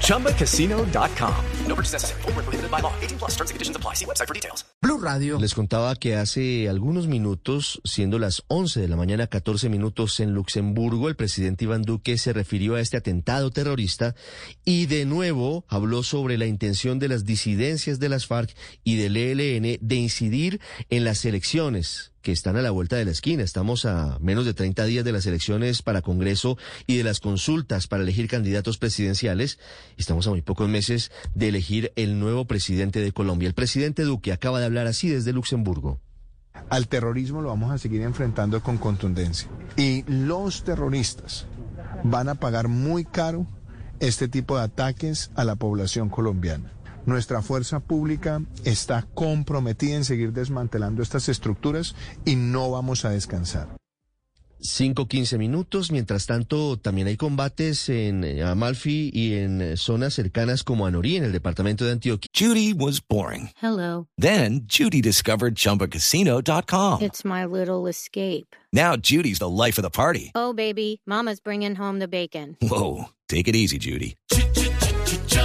ChumbaCasino.com. No purchase necessary. Full prohibited by law. 18 plus terms and conditions apply. See website for details. Blue Radio. Les contaba que hace algunos minutos, siendo las 11 de la mañana, 14 minutos en Luxemburgo, el presidente Iván Duque se refirió a este atentado terrorista y de nuevo habló sobre la intención de las disidencias de las FARC y del ELN de incidir en las elecciones que están a la vuelta de la esquina. Estamos a menos de 30 días de las elecciones para Congreso y de las consultas para elegir candidatos presidenciales. Estamos a muy pocos meses de elegir el nuevo presidente de Colombia. El presidente Duque acaba de hablar así desde Luxemburgo. Al terrorismo lo vamos a seguir enfrentando con contundencia. Y los terroristas van a pagar muy caro este tipo de ataques a la población colombiana. Nuestra fuerza pública está comprometida en seguir desmantelando estas estructuras y no vamos a descansar. 5, 15 minutos. Mientras tanto, también hay combates en eh, Amalfi y en eh, zonas cercanas como Anorí, en el departamento de Antioquia. Judy was boring. Hello. Then, Judy discovered chumbacasino.com. It's my little escape. Now, Judy's the life of the party. Oh, baby, Mama's bringing home the bacon. Whoa. Take it easy, Judy.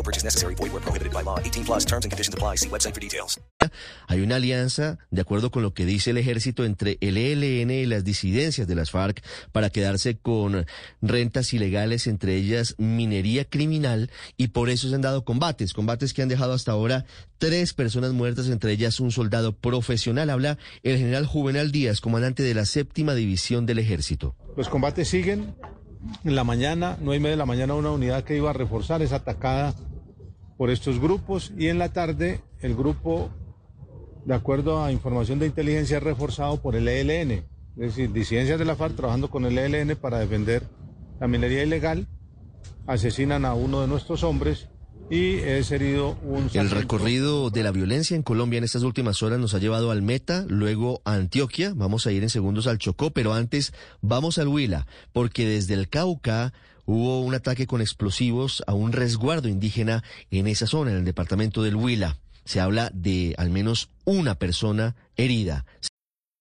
No purchase necessary. Void where prohibited by law. 18 plus terms and conditions apply. See website for details. Hay una alianza, de acuerdo con lo que dice el ejército, entre el ELN y las disidencias de las FARC para quedarse con rentas ilegales, entre ellas minería criminal, y por eso se han dado combates, combates que han dejado hasta ahora tres personas muertas, entre ellas un soldado profesional. Habla el general Juvenal Díaz, comandante de la séptima división del ejército. Los combates siguen. En la mañana, nueve y media de la mañana, una unidad que iba a reforzar es atacada por estos grupos y en la tarde el grupo, de acuerdo a información de inteligencia, es reforzado por el ELN, es decir, disidencias de la FARC trabajando con el ELN para defender la minería ilegal, asesinan a uno de nuestros hombres y es herido un... El recorrido de la violencia en Colombia en estas últimas horas nos ha llevado al Meta, luego a Antioquia, vamos a ir en segundos al Chocó, pero antes vamos al Huila, porque desde el Cauca hubo un ataque con explosivos a un resguardo indígena en esa zona, en el departamento del Huila. Se habla de al menos una persona herida.